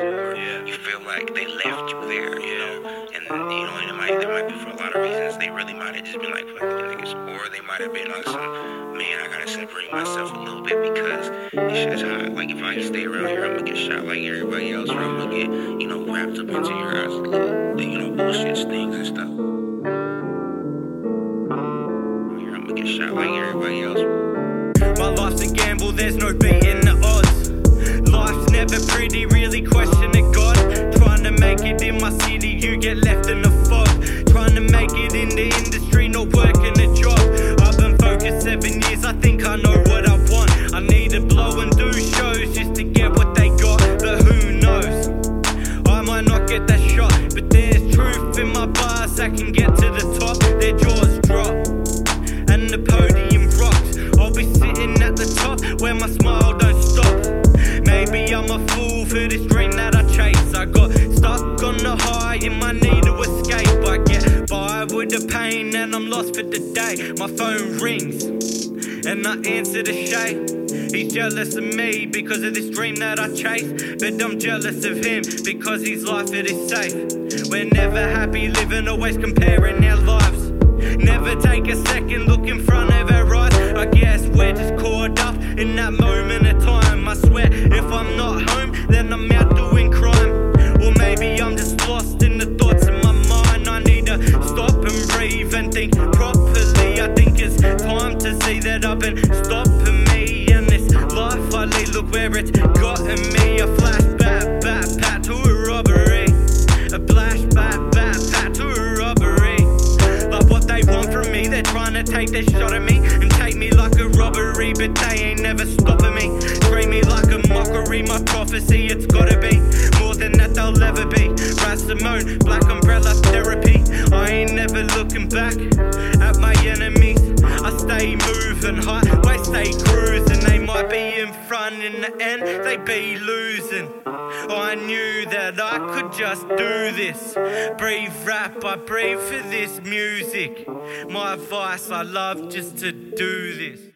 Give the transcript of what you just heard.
or you feel like they left you there, you know, and you know, and it might, there might be for a lot of reasons. They really might have just been like, fuck the niggas, or they might have been on some, man, I gotta separate myself a little bit because this shit is hot. Like if I stay around here, I'm gonna get shot like everybody else, or I'm gonna get, you know, wrapped up into your ass, little, you know, bullshit things and stuff. Here, I'm gonna get shot like everybody else. My life's a gamble, there's no beating get to the top. Their jaws drop and the podium rocks. I'll be sitting at the top where my smile don't stop. Maybe I'm a fool for this dream that I chase. I got stuck on the high and my need to escape. I get by with the pain and I'm lost for the day. My phone rings and I answer the shade. He's jealous of me because of this dream that I chase. But I'm jealous of him because his life it is safe. We're never happy living, always comparing our lives. Never take a second look in front of our eyes. I guess we're just caught up in that moment been stopping me. And this life I lead, look where it's gotten me. A flashback, back, back to a robbery. A flashback, back, back to a robbery. Like what they want from me, they're trying to take their shot at me and take me like a robbery, but they ain't never stopping me. Treat me like a mockery, my prophecy, it's gotta be more than that they'll ever be. Raz Simone, black umbrella therapy. I ain't never looking back stay moving high, I stay cruising. They might be in front in the end, they be losing. I knew that I could just do this. Breathe rap, I breathe for this music. My advice, I love just to do this.